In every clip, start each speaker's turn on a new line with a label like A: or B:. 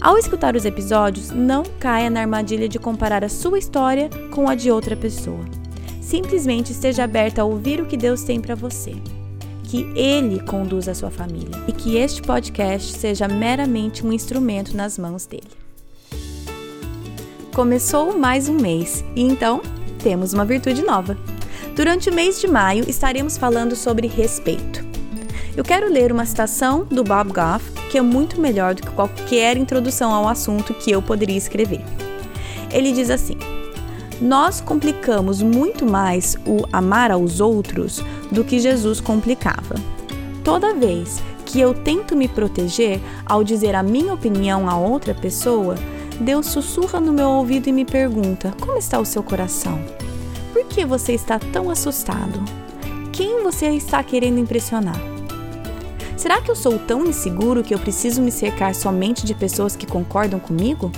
A: Ao escutar os episódios, não caia na armadilha de comparar a sua história com a de outra pessoa. Simplesmente esteja aberta a ouvir o que Deus tem para você. Que Ele conduza a sua família e que este podcast seja meramente um instrumento nas mãos dele. Começou mais um mês e então temos uma virtude nova. Durante o mês de maio estaremos falando sobre respeito. Eu quero ler uma citação do Bob Goff que é muito melhor do que qualquer introdução ao assunto que eu poderia escrever. Ele diz assim: Nós complicamos muito mais o amar aos outros do que Jesus complicava. Toda vez que eu tento me proteger ao dizer a minha opinião a outra pessoa, Deus sussurra no meu ouvido e me pergunta: Como está o seu coração? Por que você está tão assustado? Quem você está querendo impressionar? Será que eu sou tão inseguro que eu preciso me cercar somente de pessoas que concordam comigo?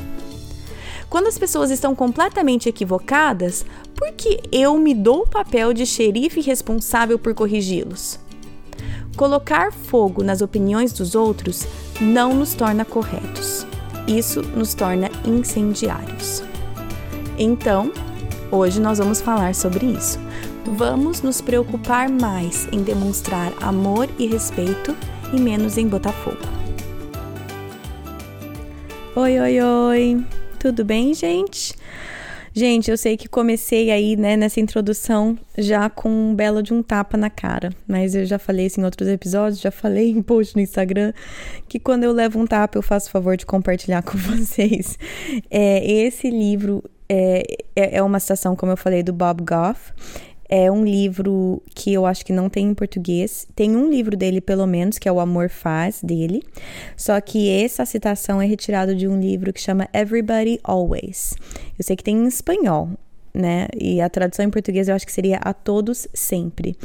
A: Quando as pessoas estão completamente equivocadas, por que eu me dou o papel de xerife responsável por corrigi-los? Colocar fogo nas opiniões dos outros não nos torna corretos. Isso nos torna incendiários. Então, hoje nós vamos falar sobre isso. Vamos nos preocupar mais em demonstrar amor e respeito e menos em Botafogo. Oi, oi, oi! Tudo bem, gente? Gente, eu sei que comecei aí, né, nessa introdução já com um belo de um tapa na cara, mas eu já falei isso em outros episódios, já falei em post no Instagram, que quando eu levo um tapa eu faço favor de compartilhar com vocês. É, esse livro é, é, é uma citação, como eu falei, do Bob Goff, é um livro que eu acho que não tem em português. Tem um livro dele, pelo menos, que é O Amor Faz, dele. Só que essa citação é retirada de um livro que chama Everybody Always. Eu sei que tem em espanhol, né? E a tradução em português eu acho que seria A Todos Sempre.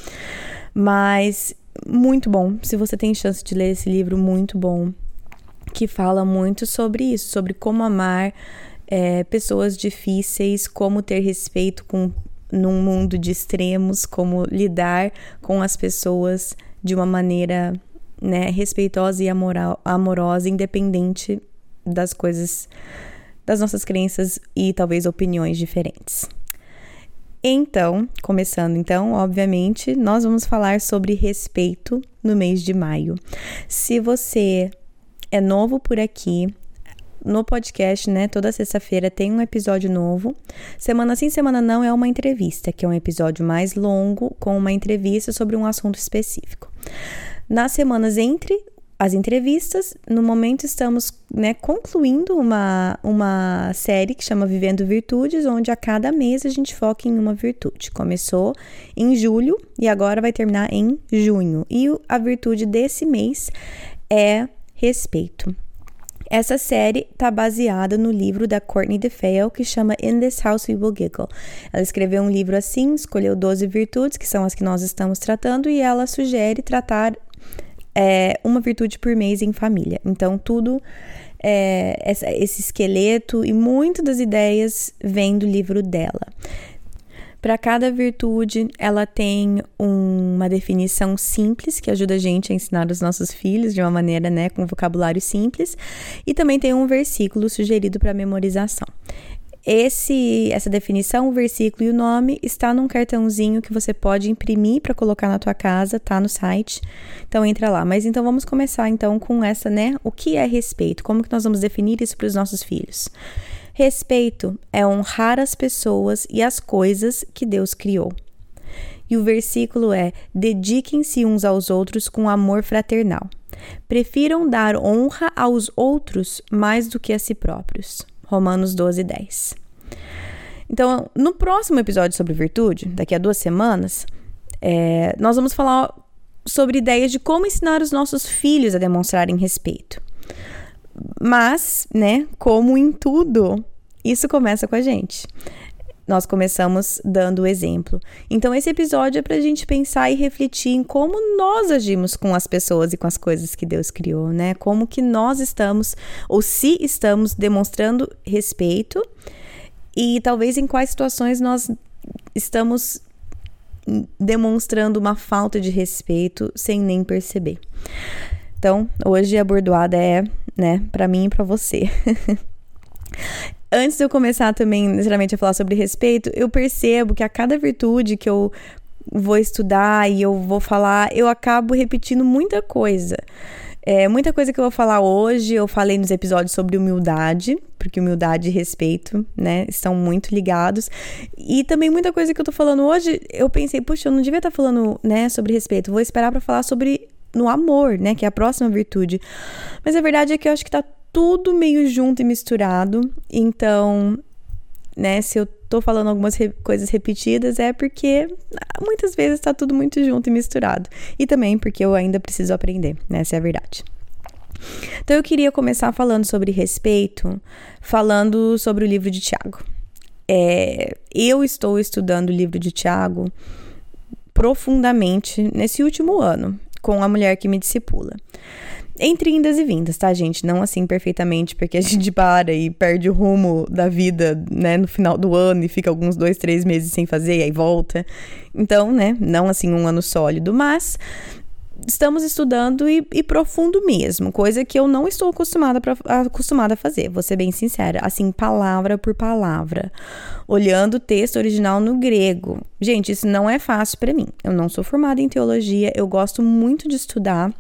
A: Mas muito bom. Se você tem chance de ler esse livro, muito bom. Que fala muito sobre isso, sobre como amar é, pessoas difíceis, como ter respeito com num mundo de extremos, como lidar com as pessoas de uma maneira né, respeitosa e amoral, amorosa, independente das coisas, das nossas crenças e talvez opiniões diferentes. Então, começando então, obviamente, nós vamos falar sobre respeito no mês de maio. Se você é novo por aqui, no podcast, né? Toda sexta-feira tem um episódio novo. Semana sim, semana não é uma entrevista, que é um episódio mais longo com uma entrevista sobre um assunto específico. Nas semanas entre as entrevistas, no momento estamos né, concluindo uma, uma série que chama Vivendo Virtudes, onde a cada mês a gente foca em uma virtude. Começou em julho e agora vai terminar em junho. E a virtude desse mês é respeito. Essa série está baseada no livro da Courtney DeFeo que chama In This House We Will Giggle. Ela escreveu um livro assim, escolheu 12 virtudes, que são as que nós estamos tratando, e ela sugere tratar é, uma virtude por mês em família. Então, tudo, é, essa, esse esqueleto e muitas das ideias vem do livro dela. Para cada virtude, ela tem um, uma definição simples que ajuda a gente a ensinar os nossos filhos de uma maneira, né, com vocabulário simples, e também tem um versículo sugerido para memorização. Esse, essa definição, o versículo e o nome está num cartãozinho que você pode imprimir para colocar na tua casa, tá no site. Então entra lá. Mas então vamos começar então com essa, né? O que é respeito? Como que nós vamos definir isso para os nossos filhos? Respeito é honrar as pessoas e as coisas que Deus criou. E o versículo é: dediquem-se uns aos outros com amor fraternal. Prefiram dar honra aos outros mais do que a si próprios. Romanos 12, 10. Então, no próximo episódio sobre virtude, daqui a duas semanas, é, nós vamos falar sobre ideias de como ensinar os nossos filhos a demonstrarem respeito. Mas, né, como em tudo, isso começa com a gente. Nós começamos dando o exemplo. Então, esse episódio é para a gente pensar e refletir em como nós agimos com as pessoas e com as coisas que Deus criou, né? Como que nós estamos, ou se estamos demonstrando respeito e talvez em quais situações nós estamos demonstrando uma falta de respeito sem nem perceber. Então, hoje a bordoada é, né, para mim e para você. Antes de eu começar também, necessariamente, a falar sobre respeito, eu percebo que a cada virtude que eu vou estudar e eu vou falar, eu acabo repetindo muita coisa. É, muita coisa que eu vou falar hoje, eu falei nos episódios sobre humildade, porque humildade e respeito, né, estão muito ligados. E também muita coisa que eu tô falando hoje, eu pensei, puxa, eu não devia estar tá falando, né, sobre respeito, vou esperar para falar sobre no amor, né, que é a próxima virtude. Mas a verdade é que eu acho que tá tudo meio junto e misturado. Então, né, se eu tô falando algumas re coisas repetidas é porque muitas vezes tá tudo muito junto e misturado. E também porque eu ainda preciso aprender, né, essa é a verdade. Então eu queria começar falando sobre respeito, falando sobre o livro de Tiago. É, eu estou estudando o livro de Tiago profundamente nesse último ano com a mulher que me discipula. Entre indas e vindas, tá, gente? Não assim perfeitamente, porque a gente para e perde o rumo da vida, né, no final do ano e fica alguns dois, três meses sem fazer e aí volta. Então, né, não assim um ano sólido, mas estamos estudando e, e, profundo mesmo, coisa que eu não estou acostumada, pra, acostumada a fazer, vou ser bem sincera, assim, palavra por palavra, olhando o texto original no grego. Gente, isso não é fácil para mim. Eu não sou formada em teologia, eu gosto muito de estudar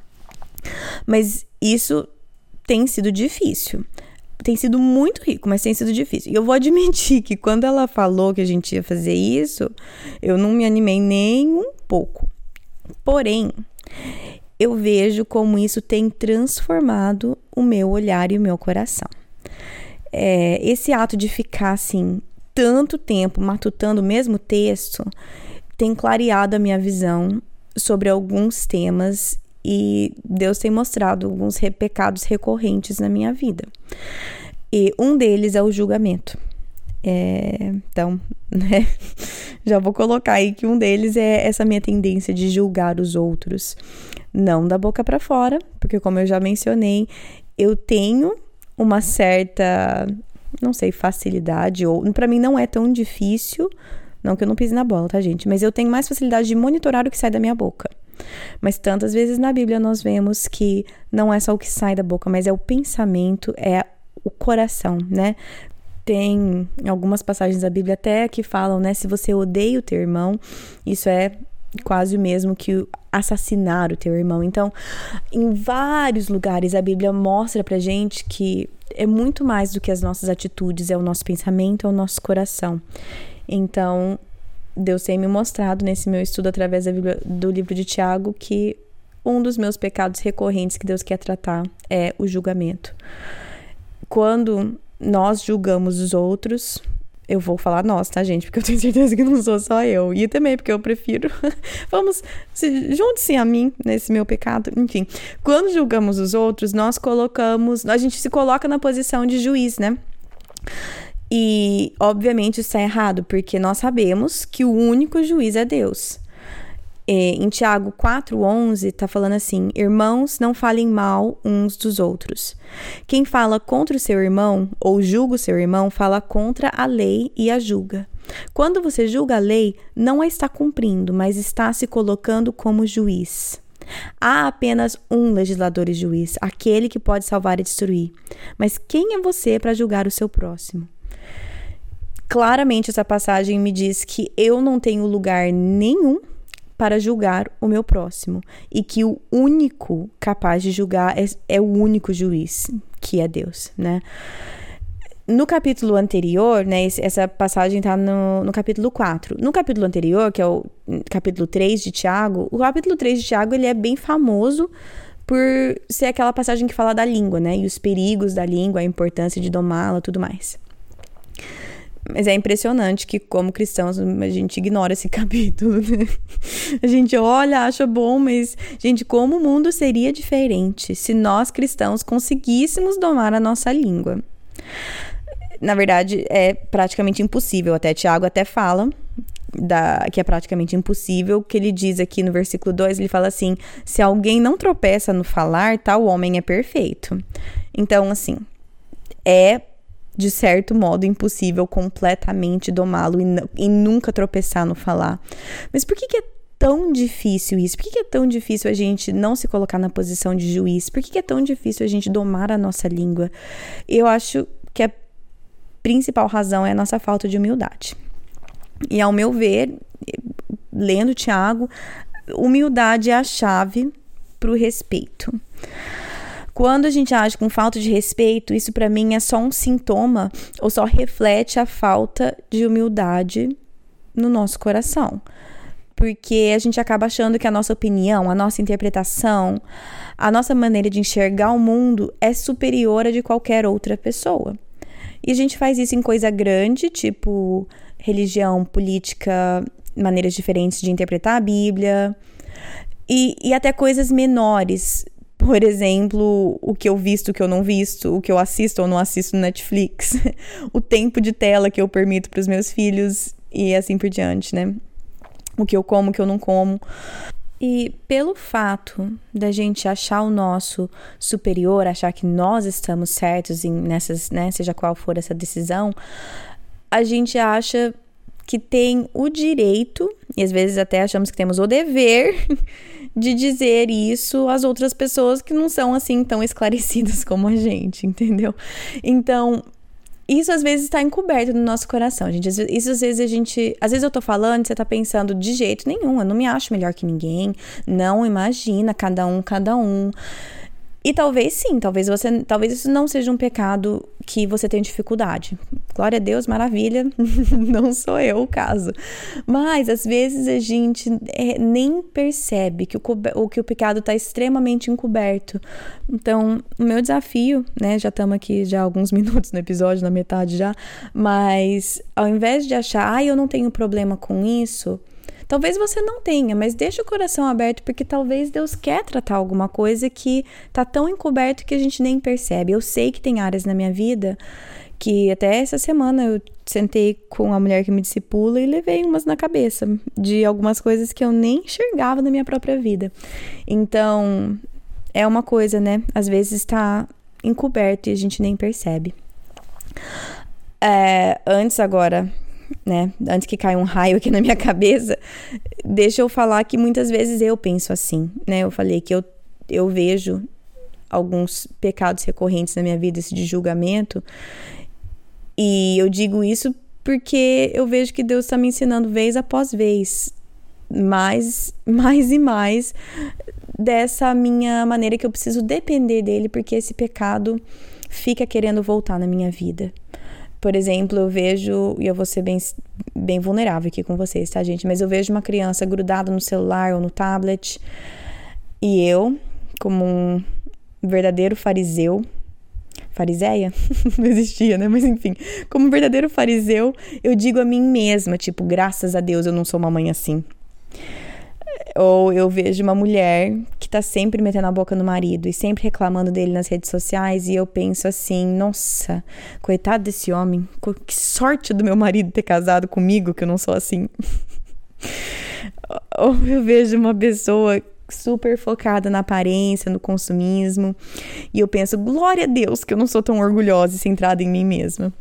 A: mas isso tem sido difícil. Tem sido muito rico, mas tem sido difícil. E eu vou admitir que quando ela falou que a gente ia fazer isso, eu não me animei nem um pouco. Porém, eu vejo como isso tem transformado o meu olhar e o meu coração. É, esse ato de ficar assim tanto tempo matutando o mesmo texto tem clareado a minha visão sobre alguns temas e Deus tem mostrado alguns pecados recorrentes na minha vida. E um deles é o julgamento. É, então, né, já vou colocar aí que um deles é essa minha tendência de julgar os outros, não da boca para fora, porque como eu já mencionei, eu tenho uma certa, não sei, facilidade ou para mim não é tão difícil, não que eu não pise na bola, tá, gente, mas eu tenho mais facilidade de monitorar o que sai da minha boca. Mas tantas vezes na Bíblia nós vemos que não é só o que sai da boca, mas é o pensamento, é o coração, né? Tem algumas passagens da Bíblia até que falam, né? Se você odeia o teu irmão, isso é quase o mesmo que assassinar o teu irmão. Então, em vários lugares a Bíblia mostra pra gente que é muito mais do que as nossas atitudes, é o nosso pensamento, é o nosso coração. Então, Deus tem me mostrado nesse meu estudo através Bíblia, do livro de Tiago que um dos meus pecados recorrentes que Deus quer tratar é o julgamento. Quando nós julgamos os outros, eu vou falar nós, tá, gente? Porque eu tenho certeza que não sou só eu. E também porque eu prefiro. Vamos, junte-se a mim nesse meu pecado. Enfim, quando julgamos os outros, nós colocamos. A gente se coloca na posição de juiz, né? E, obviamente, isso é errado, porque nós sabemos que o único juiz é Deus. É, em Tiago 4,11 está falando assim: Irmãos, não falem mal uns dos outros. Quem fala contra o seu irmão ou julga o seu irmão, fala contra a lei e a julga. Quando você julga a lei, não a está cumprindo, mas está se colocando como juiz. Há apenas um legislador e juiz, aquele que pode salvar e destruir. Mas quem é você para julgar o seu próximo? Claramente, essa passagem me diz que eu não tenho lugar nenhum para julgar o meu próximo e que o único capaz de julgar é, é o único juiz, que é Deus, né? No capítulo anterior, né, essa passagem está no, no capítulo 4. No capítulo anterior, que é o capítulo 3 de Tiago, o capítulo 3 de Tiago ele é bem famoso por ser aquela passagem que fala da língua, né? E os perigos da língua, a importância de domá-la, tudo mais. Mas é impressionante que, como cristãos, a gente ignora esse capítulo, né? A gente olha, acha bom, mas, gente, como o mundo seria diferente se nós cristãos conseguíssemos domar a nossa língua? na verdade, é praticamente impossível. Até Tiago até fala da, que é praticamente impossível, que ele diz aqui no versículo 2, ele fala assim: se alguém não tropeça no falar, tal homem é perfeito. Então, assim, é de certo modo impossível completamente domá-lo e, e, nunca tropeçar no falar. Mas por que, que é tão difícil isso? Por que, que, é tão difícil a gente não se colocar na posição de juiz? Por que, que é tão difícil a gente domar a nossa língua? Eu acho que a principal razão é a nossa falta de humildade. E ao meu ver, lendo Tiago, humildade é a chave para o respeito. Quando a gente age com falta de respeito, isso para mim é só um sintoma ou só reflete a falta de humildade no nosso coração. Porque a gente acaba achando que a nossa opinião, a nossa interpretação, a nossa maneira de enxergar o mundo é superior a de qualquer outra pessoa. E a gente faz isso em coisa grande, tipo religião, política, maneiras diferentes de interpretar a Bíblia, e, e até coisas menores, por exemplo, o que eu visto, o que eu não visto, o que eu assisto ou não assisto no Netflix, o tempo de tela que eu permito para os meus filhos e assim por diante, né? O que eu como, o que eu não como. E pelo fato da gente achar o nosso superior, achar que nós estamos certos em nessas, né, seja qual for essa decisão, a gente acha que tem o direito, e às vezes até achamos que temos o dever de dizer isso às outras pessoas que não são assim tão esclarecidas como a gente, entendeu? Então, isso às vezes está encoberto no nosso coração, gente. Isso às vezes a gente. Às vezes eu tô falando você tá pensando de jeito nenhum, eu não me acho melhor que ninguém. Não, imagina, cada um, cada um. E talvez sim, talvez você, talvez isso não seja um pecado que você tem dificuldade. Glória a Deus, maravilha, não sou eu o caso. Mas às vezes a gente é, nem percebe que o, o, que o pecado está extremamente encoberto. Então, o meu desafio, né, já estamos aqui já alguns minutos no episódio, na metade já, mas ao invés de achar, ah, eu não tenho problema com isso, Talvez você não tenha, mas deixa o coração aberto porque talvez Deus quer tratar alguma coisa que tá tão encoberto que a gente nem percebe. Eu sei que tem áreas na minha vida que até essa semana eu sentei com a mulher que me discipula e levei umas na cabeça de algumas coisas que eu nem enxergava na minha própria vida. Então, é uma coisa, né? Às vezes está encoberto e a gente nem percebe. É, antes agora né? Antes que caia um raio aqui na minha cabeça, deixa eu falar que muitas vezes eu penso assim, né? Eu falei que eu, eu vejo alguns pecados recorrentes na minha vida, esse de julgamento, e eu digo isso porque eu vejo que Deus está me ensinando vez após vez, mais, mais e mais dessa minha maneira que eu preciso depender dele, porque esse pecado fica querendo voltar na minha vida. Por exemplo, eu vejo, e eu vou ser bem, bem vulnerável aqui com vocês, tá, gente? Mas eu vejo uma criança grudada no celular ou no tablet, e eu, como um verdadeiro fariseu, fariseia? Não existia, né? Mas enfim, como um verdadeiro fariseu, eu digo a mim mesma, tipo, graças a Deus eu não sou uma mãe assim. Ou eu vejo uma mulher que tá sempre metendo a boca no marido e sempre reclamando dele nas redes sociais e eu penso assim, nossa, coitado desse homem, que sorte do meu marido ter casado comigo, que eu não sou assim. Ou eu vejo uma pessoa super focada na aparência, no consumismo, e eu penso, glória a Deus que eu não sou tão orgulhosa e centrada em mim mesma.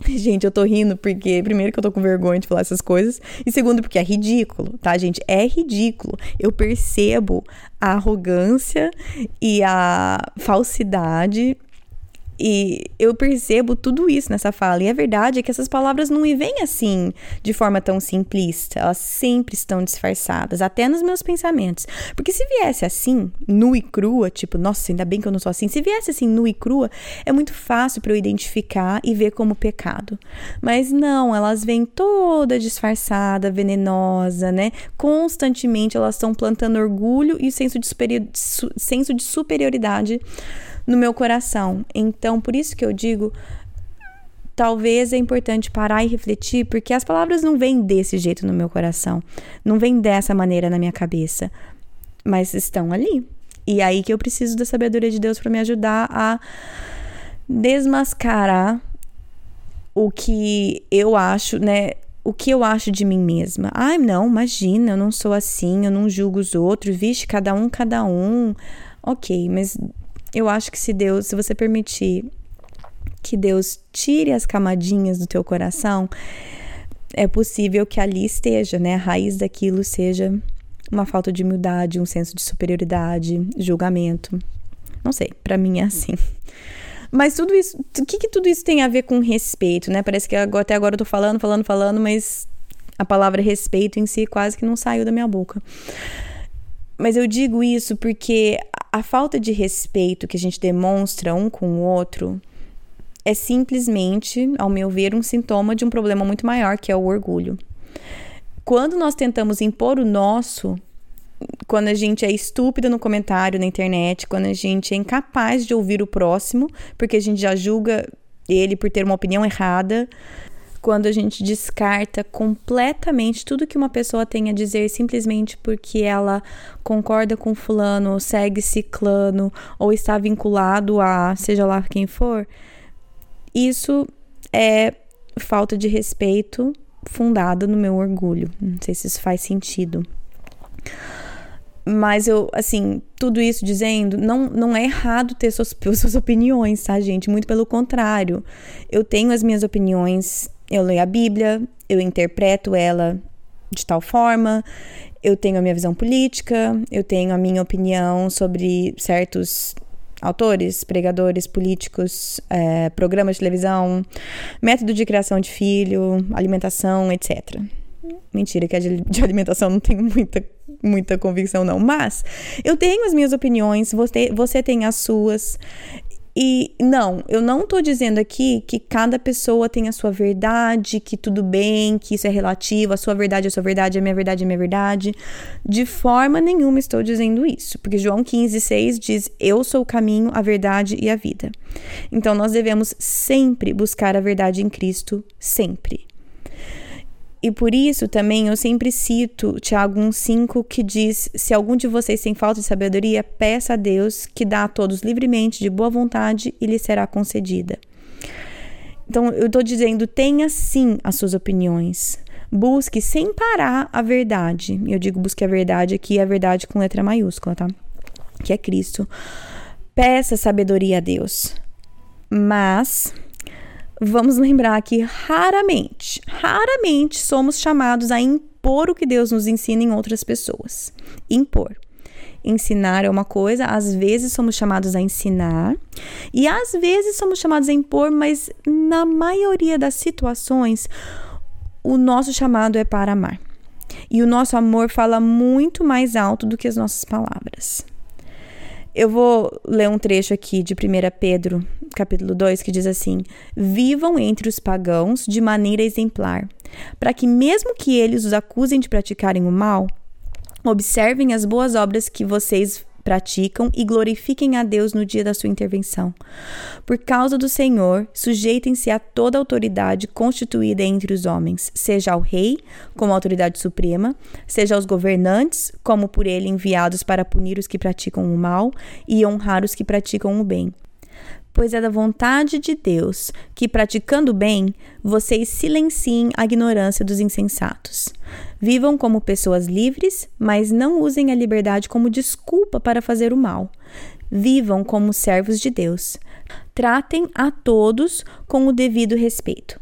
A: Gente, eu tô rindo porque, primeiro, que eu tô com vergonha de falar essas coisas, e segundo, porque é ridículo, tá, gente? É ridículo. Eu percebo a arrogância e a falsidade e eu percebo tudo isso nessa fala. E a verdade é que essas palavras não me vêm assim de forma tão simplista. Elas sempre estão disfarçadas, até nos meus pensamentos. Porque se viesse assim, nua e crua, tipo, nossa, ainda bem que eu não sou assim. Se viesse assim, nua e crua, é muito fácil para eu identificar e ver como pecado. Mas não, elas vêm toda disfarçada, venenosa, né? Constantemente elas estão plantando orgulho e senso de, superior, senso de superioridade no meu coração. Então, por isso que eu digo, talvez é importante parar e refletir, porque as palavras não vêm desse jeito no meu coração, não vêm dessa maneira na minha cabeça, mas estão ali. E é aí que eu preciso da sabedoria de Deus para me ajudar a desmascarar o que eu acho, né? O que eu acho de mim mesma. Ai, não, imagina, eu não sou assim, eu não julgo os outros, vixe, cada um, cada um. Ok, mas eu acho que se Deus, se você permitir que Deus tire as camadinhas do teu coração, é possível que ali esteja, né? A raiz daquilo seja uma falta de humildade, um senso de superioridade, julgamento. Não sei, para mim é assim. Mas tudo isso, o que, que tudo isso tem a ver com respeito, né? Parece que até agora eu tô falando, falando, falando, mas a palavra respeito em si quase que não saiu da minha boca. Mas eu digo isso porque a falta de respeito que a gente demonstra um com o outro é simplesmente, ao meu ver, um sintoma de um problema muito maior, que é o orgulho. Quando nós tentamos impor o nosso, quando a gente é estúpido no comentário na internet, quando a gente é incapaz de ouvir o próximo, porque a gente já julga ele por ter uma opinião errada, quando a gente descarta completamente tudo que uma pessoa tem a dizer simplesmente porque ela concorda com fulano, segue ciclano ou está vinculado a seja lá quem for, isso é falta de respeito fundada no meu orgulho. Não sei se isso faz sentido. Mas eu, assim, tudo isso dizendo, não, não é errado ter suas, suas opiniões, tá, gente? Muito pelo contrário. Eu tenho as minhas opiniões, eu leio a Bíblia, eu interpreto ela de tal forma, eu tenho a minha visão política, eu tenho a minha opinião sobre certos autores, pregadores, políticos, é, programas de televisão, método de criação de filho, alimentação, etc. Mentira, que a de alimentação não tenho muita, muita convicção, não. Mas eu tenho as minhas opiniões, você, você tem as suas. E não, eu não estou dizendo aqui que cada pessoa tem a sua verdade, que tudo bem, que isso é relativo, a sua verdade é a sua verdade, a minha verdade é a minha verdade. De forma nenhuma estou dizendo isso, porque João 15, 6 diz: Eu sou o caminho, a verdade e a vida. Então nós devemos sempre buscar a verdade em Cristo, sempre. E por isso também eu sempre cito Tiago 1,5 que diz: Se algum de vocês tem falta de sabedoria, peça a Deus, que dá a todos livremente, de boa vontade, e lhe será concedida. Então eu estou dizendo: tenha sim as suas opiniões. Busque sem parar a verdade. Eu digo busque a verdade aqui, a verdade com letra maiúscula, tá? Que é Cristo. Peça sabedoria a Deus. Mas vamos lembrar que raramente, raramente somos chamados a impor o que Deus nos ensina em outras pessoas. Impor. Ensinar é uma coisa, às vezes somos chamados a ensinar e às vezes somos chamados a impor, mas na maioria das situações o nosso chamado é para amar. E o nosso amor fala muito mais alto do que as nossas palavras. Eu vou ler um trecho aqui de 1 Pedro, capítulo 2, que diz assim: Vivam entre os pagãos de maneira exemplar, para que, mesmo que eles os acusem de praticarem o mal, observem as boas obras que vocês praticam e glorifiquem a Deus no dia da sua intervenção. Por causa do Senhor, sujeitem-se a toda autoridade constituída entre os homens, seja ao rei, como autoridade suprema, seja aos governantes, como por ele enviados para punir os que praticam o mal e honrar os que praticam o bem pois é da vontade de Deus que, praticando bem, vocês silenciem a ignorância dos insensatos. Vivam como pessoas livres, mas não usem a liberdade como desculpa para fazer o mal. Vivam como servos de Deus. Tratem a todos com o devido respeito.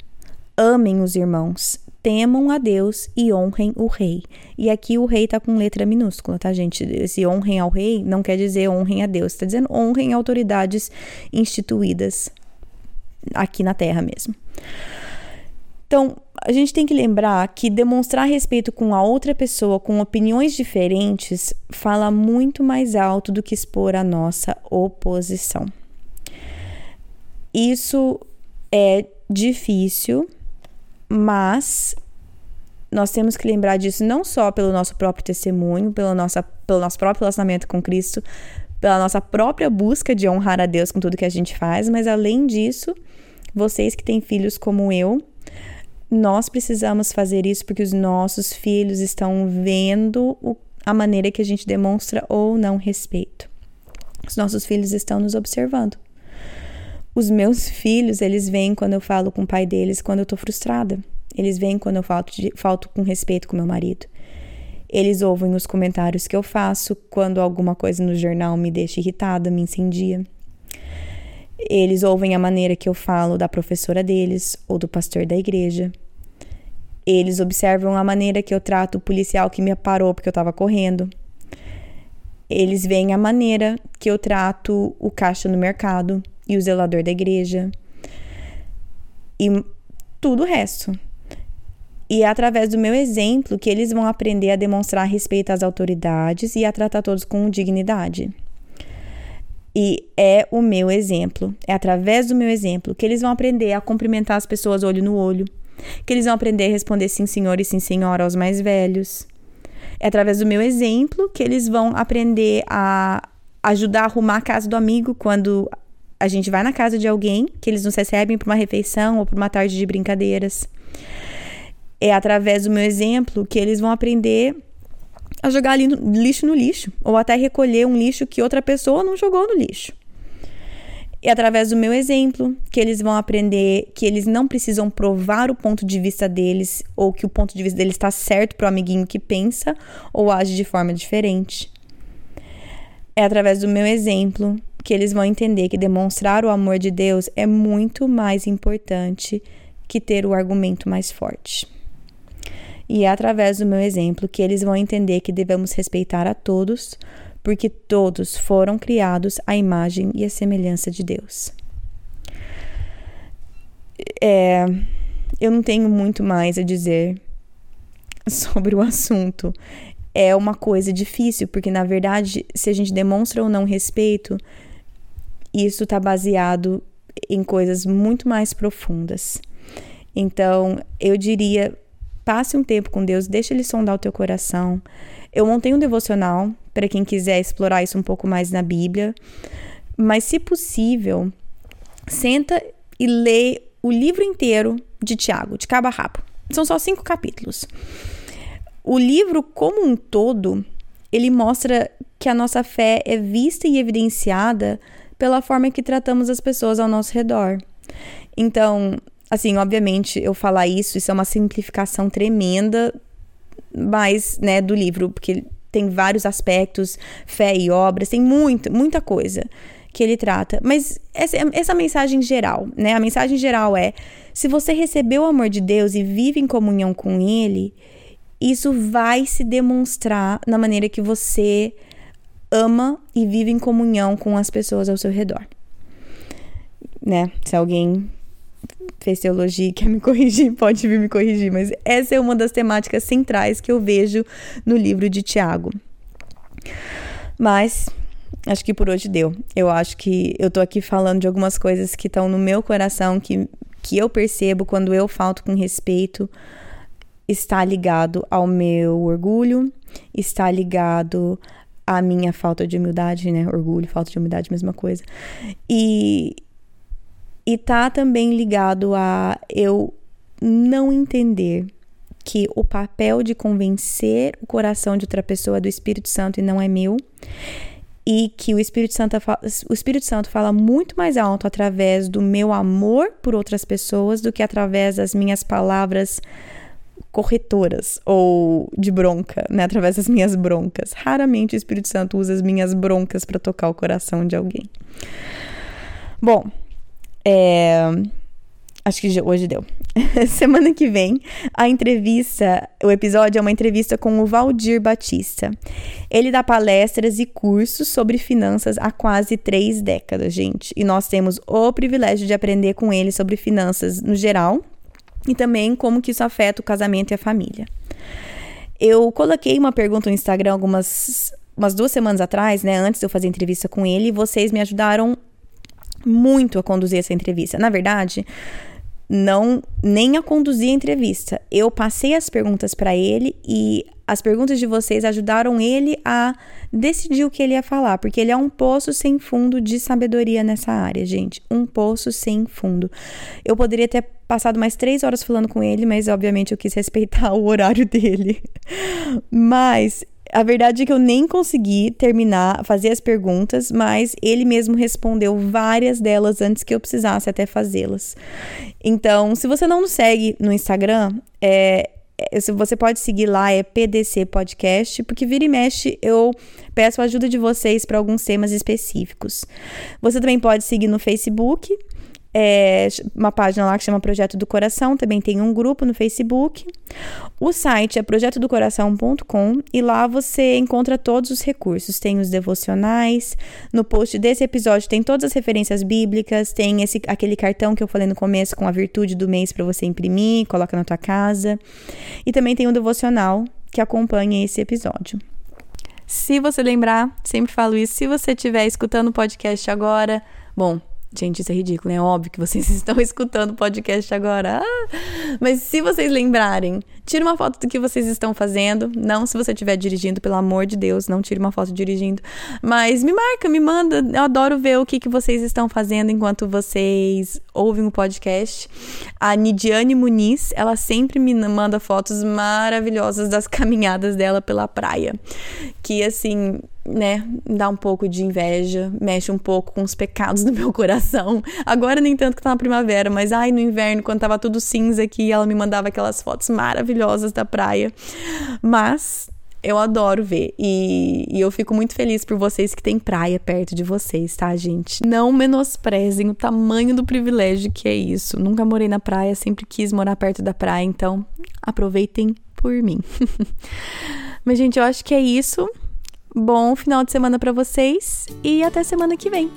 A: Amem os irmãos, temam a Deus e honrem o rei. E aqui o rei tá com letra minúscula, tá, gente? Esse honrem ao rei não quer dizer honrem a Deus, tá dizendo honrem autoridades instituídas aqui na terra mesmo. Então, a gente tem que lembrar que demonstrar respeito com a outra pessoa com opiniões diferentes fala muito mais alto do que expor a nossa oposição. Isso é difícil, mas nós temos que lembrar disso não só pelo nosso próprio testemunho, pelo, nossa, pelo nosso próprio relacionamento com Cristo, pela nossa própria busca de honrar a Deus com tudo que a gente faz, mas além disso, vocês que têm filhos como eu, nós precisamos fazer isso porque os nossos filhos estão vendo o, a maneira que a gente demonstra ou não respeito. Os nossos filhos estão nos observando. Os meus filhos, eles vêm quando eu falo com o pai deles, quando eu tô frustrada. Eles vêm quando eu falto, de, falto com respeito com meu marido. Eles ouvem os comentários que eu faço quando alguma coisa no jornal me deixa irritada, me incendia. Eles ouvem a maneira que eu falo da professora deles ou do pastor da igreja. Eles observam a maneira que eu trato o policial que me parou porque eu estava correndo. Eles veem a maneira que eu trato o caixa no mercado e o zelador da igreja e tudo o resto. E é através do meu exemplo que eles vão aprender a demonstrar respeito às autoridades e a tratar todos com dignidade. E é o meu exemplo, é através do meu exemplo que eles vão aprender a cumprimentar as pessoas olho no olho, que eles vão aprender a responder sim, senhor e sim, senhora aos mais velhos. É através do meu exemplo que eles vão aprender a ajudar a arrumar a casa do amigo quando a gente vai na casa de alguém, que eles nos recebem para uma refeição ou para uma tarde de brincadeiras. É através do meu exemplo que eles vão aprender a jogar lixo no lixo, ou até recolher um lixo que outra pessoa não jogou no lixo. É através do meu exemplo que eles vão aprender que eles não precisam provar o ponto de vista deles ou que o ponto de vista deles está certo para o amiguinho que pensa ou age de forma diferente. É através do meu exemplo que eles vão entender que demonstrar o amor de Deus é muito mais importante que ter o argumento mais forte. E é através do meu exemplo que eles vão entender que devemos respeitar a todos, porque todos foram criados à imagem e à semelhança de Deus. É, eu não tenho muito mais a dizer sobre o assunto. É uma coisa difícil, porque na verdade, se a gente demonstra ou não respeito, isso está baseado em coisas muito mais profundas. Então, eu diria, passe um tempo com Deus, deixa ele sondar o teu coração. Eu montei um devocional para quem quiser explorar isso um pouco mais na Bíblia, mas se possível, senta e lê o livro inteiro de Tiago, de cabo a rabo. São só cinco capítulos. O livro como um todo, ele mostra que a nossa fé é vista e evidenciada pela forma que tratamos as pessoas ao nosso redor. Então, assim, obviamente, eu falar isso, isso é uma simplificação tremenda, mas, né, do livro, porque tem vários aspectos, fé e obras, tem muita, muita coisa que ele trata. Mas essa, essa mensagem geral, né? A mensagem geral é: se você recebeu o amor de Deus e vive em comunhão com Ele, isso vai se demonstrar na maneira que você ama e vive em comunhão com as pessoas ao seu redor. Né? Se alguém e quer me corrigir, pode vir me corrigir, mas essa é uma das temáticas centrais que eu vejo no livro de Tiago. Mas acho que por hoje deu. Eu acho que eu tô aqui falando de algumas coisas que estão no meu coração que que eu percebo quando eu falto com respeito está ligado ao meu orgulho, está ligado a minha falta de humildade, né? Orgulho, falta de humildade, mesma coisa. E, e tá também ligado a eu não entender que o papel de convencer o coração de outra pessoa é do Espírito Santo e não é meu. E que o Espírito Santo, o Espírito Santo fala muito mais alto através do meu amor por outras pessoas do que através das minhas palavras corretoras ou de bronca, né, através das minhas broncas. Raramente o Espírito Santo usa as minhas broncas para tocar o coração de alguém. Bom, é... acho que hoje deu. Semana que vem, a entrevista, o episódio é uma entrevista com o Valdir Batista. Ele dá palestras e cursos sobre finanças há quase três décadas, gente. E nós temos o privilégio de aprender com ele sobre finanças no geral, e também como que isso afeta o casamento e a família. Eu coloquei uma pergunta no Instagram algumas umas duas semanas atrás, né, antes de eu fazer entrevista com ele, e vocês me ajudaram muito a conduzir essa entrevista. Na verdade, não nem a conduzir a entrevista. Eu passei as perguntas para ele e as perguntas de vocês ajudaram ele a decidir o que ele ia falar, porque ele é um poço sem fundo de sabedoria nessa área, gente. Um poço sem fundo. Eu poderia ter passado mais três horas falando com ele, mas obviamente eu quis respeitar o horário dele. Mas A verdade é que eu nem consegui terminar, fazer as perguntas, mas ele mesmo respondeu várias delas antes que eu precisasse até fazê-las. Então, se você não nos segue no Instagram, é, é você pode seguir lá, é PDC Podcast, porque vira e mexe eu peço a ajuda de vocês para alguns temas específicos. Você também pode seguir no Facebook, é uma página lá que chama Projeto do Coração, também tem um grupo no Facebook. O site é projetodocoração.com e lá você encontra todos os recursos. Tem os devocionais, no post desse episódio tem todas as referências bíblicas, tem esse aquele cartão que eu falei no começo com a virtude do mês para você imprimir, coloca na tua casa. E também tem o um devocional que acompanha esse episódio. Se você lembrar, sempre falo isso, se você estiver escutando o podcast agora, bom, Gente, isso é ridículo, é óbvio que vocês estão escutando o podcast agora. Ah, mas se vocês lembrarem, tire uma foto do que vocês estão fazendo. Não se você estiver dirigindo, pelo amor de Deus, não tire uma foto dirigindo. Mas me marca, me manda. Eu adoro ver o que, que vocês estão fazendo enquanto vocês ouvem o podcast. A Nidiane Muniz, ela sempre me manda fotos maravilhosas das caminhadas dela pela praia. Que assim, né, dá um pouco de inveja, mexe um pouco com os pecados do meu coração. Agora nem tanto que tá na primavera, mas ai, no inverno, quando tava tudo cinza aqui, ela me mandava aquelas fotos maravilhosas da praia. Mas eu adoro ver e, e, eu fico muito feliz por vocês que têm praia perto de vocês, tá, gente? Não menosprezem o tamanho do privilégio que é isso. Nunca morei na praia, sempre quis morar perto da praia, então aproveitem por mim. Mas, gente, eu acho que é isso. Bom final de semana para vocês e até semana que vem.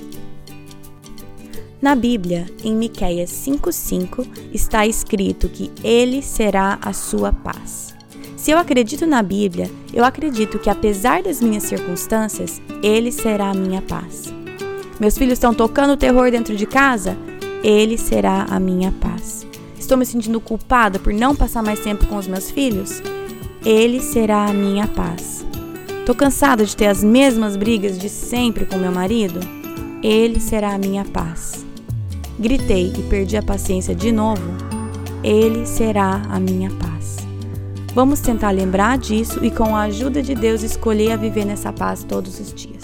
A: Na Bíblia, em Miqueias 5:5, está escrito que ele será a sua paz. Se eu acredito na Bíblia, eu acredito que apesar das minhas circunstâncias, ele será a minha paz. Meus filhos estão tocando terror dentro de casa? Ele será a minha paz. Estou me sentindo culpada por não passar mais tempo com os meus filhos? Ele será a minha paz. Tô cansada de ter as mesmas brigas de sempre com meu marido? Ele será a minha paz. Gritei e perdi a paciência de novo? Ele será a minha paz. Vamos tentar lembrar disso e, com a ajuda de Deus, escolher a viver nessa paz todos os dias.